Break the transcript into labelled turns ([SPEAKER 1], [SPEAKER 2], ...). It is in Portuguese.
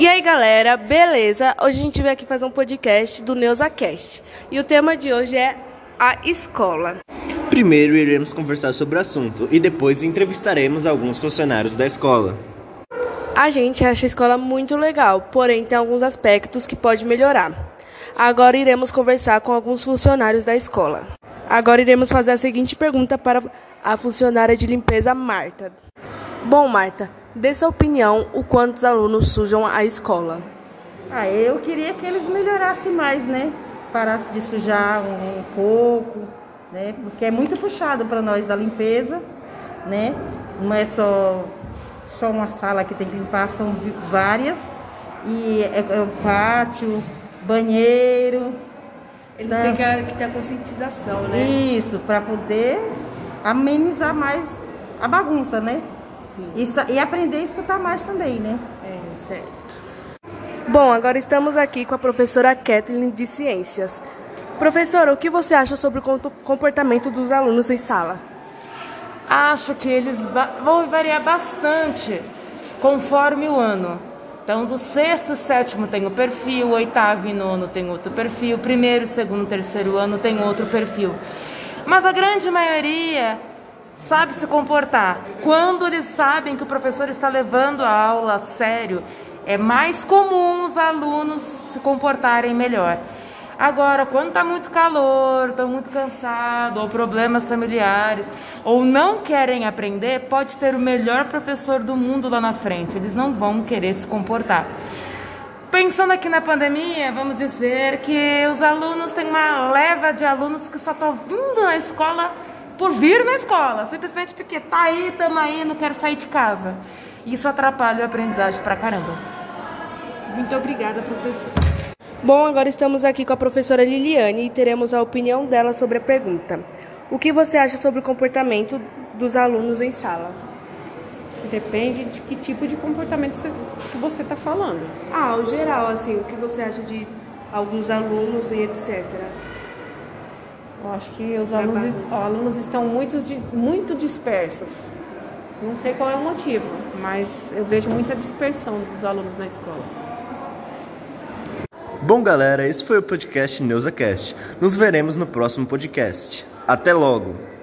[SPEAKER 1] E aí galera, beleza? Hoje a gente veio aqui fazer um podcast do NeusaCast. E o tema de hoje é a escola.
[SPEAKER 2] Primeiro iremos conversar sobre o assunto e depois entrevistaremos alguns funcionários da escola.
[SPEAKER 1] A gente acha a escola muito legal, porém tem alguns aspectos que pode melhorar. Agora iremos conversar com alguns funcionários da escola. Agora iremos fazer a seguinte pergunta para a funcionária de limpeza Marta. Bom, Marta, dê sua opinião o quanto os alunos sujam a escola.
[SPEAKER 3] Ah, eu queria que eles melhorassem mais, né? Parasse de sujar um, um pouco, né? Porque é muito puxado para nós da limpeza, né? Não é só só uma sala que tem que limpar, são várias. E é, é o pátio, banheiro.
[SPEAKER 1] Eles têm que, que ter a conscientização, né?
[SPEAKER 3] Isso, para poder amenizar mais a bagunça, né? E, e aprender a escutar mais também, né?
[SPEAKER 1] É, certo. Bom, agora estamos aqui com a professora Kathleen de Ciências. Professora, o que você acha sobre o comportamento dos alunos em sala?
[SPEAKER 4] Acho que eles vão variar bastante conforme o ano. Então, do sexto, sétimo tem o perfil, oitavo e nono tem outro perfil, primeiro, segundo, terceiro ano tem outro perfil. Mas a grande maioria sabe se comportar. Quando eles sabem que o professor está levando a aula a sério, é mais comum os alunos se comportarem melhor. Agora, quando está muito calor, estão muito cansados, ou problemas familiares, ou não querem aprender, pode ter o melhor professor do mundo lá na frente. Eles não vão querer se comportar. Pensando aqui na pandemia, vamos dizer que os alunos têm uma leva de alunos que só estão vindo na escola por vir na escola, simplesmente porque tá aí, tamo aí, não quero sair de casa. Isso atrapalha a aprendizagem pra caramba.
[SPEAKER 1] Muito obrigada, professor. Bom, agora estamos aqui com a professora Liliane e teremos a opinião dela sobre a pergunta. O que você acha sobre o comportamento dos alunos em sala?
[SPEAKER 5] Depende de que tipo de comportamento que você está falando.
[SPEAKER 1] Ah, o geral, assim, o que você acha de alguns alunos e etc.
[SPEAKER 5] Eu acho que os alunos, alunos estão muito, muito dispersos. Não sei qual é o motivo, mas eu vejo muita dispersão dos alunos na escola.
[SPEAKER 2] Bom, galera, esse foi o podcast NeusaCast. Nos veremos no próximo podcast. Até logo!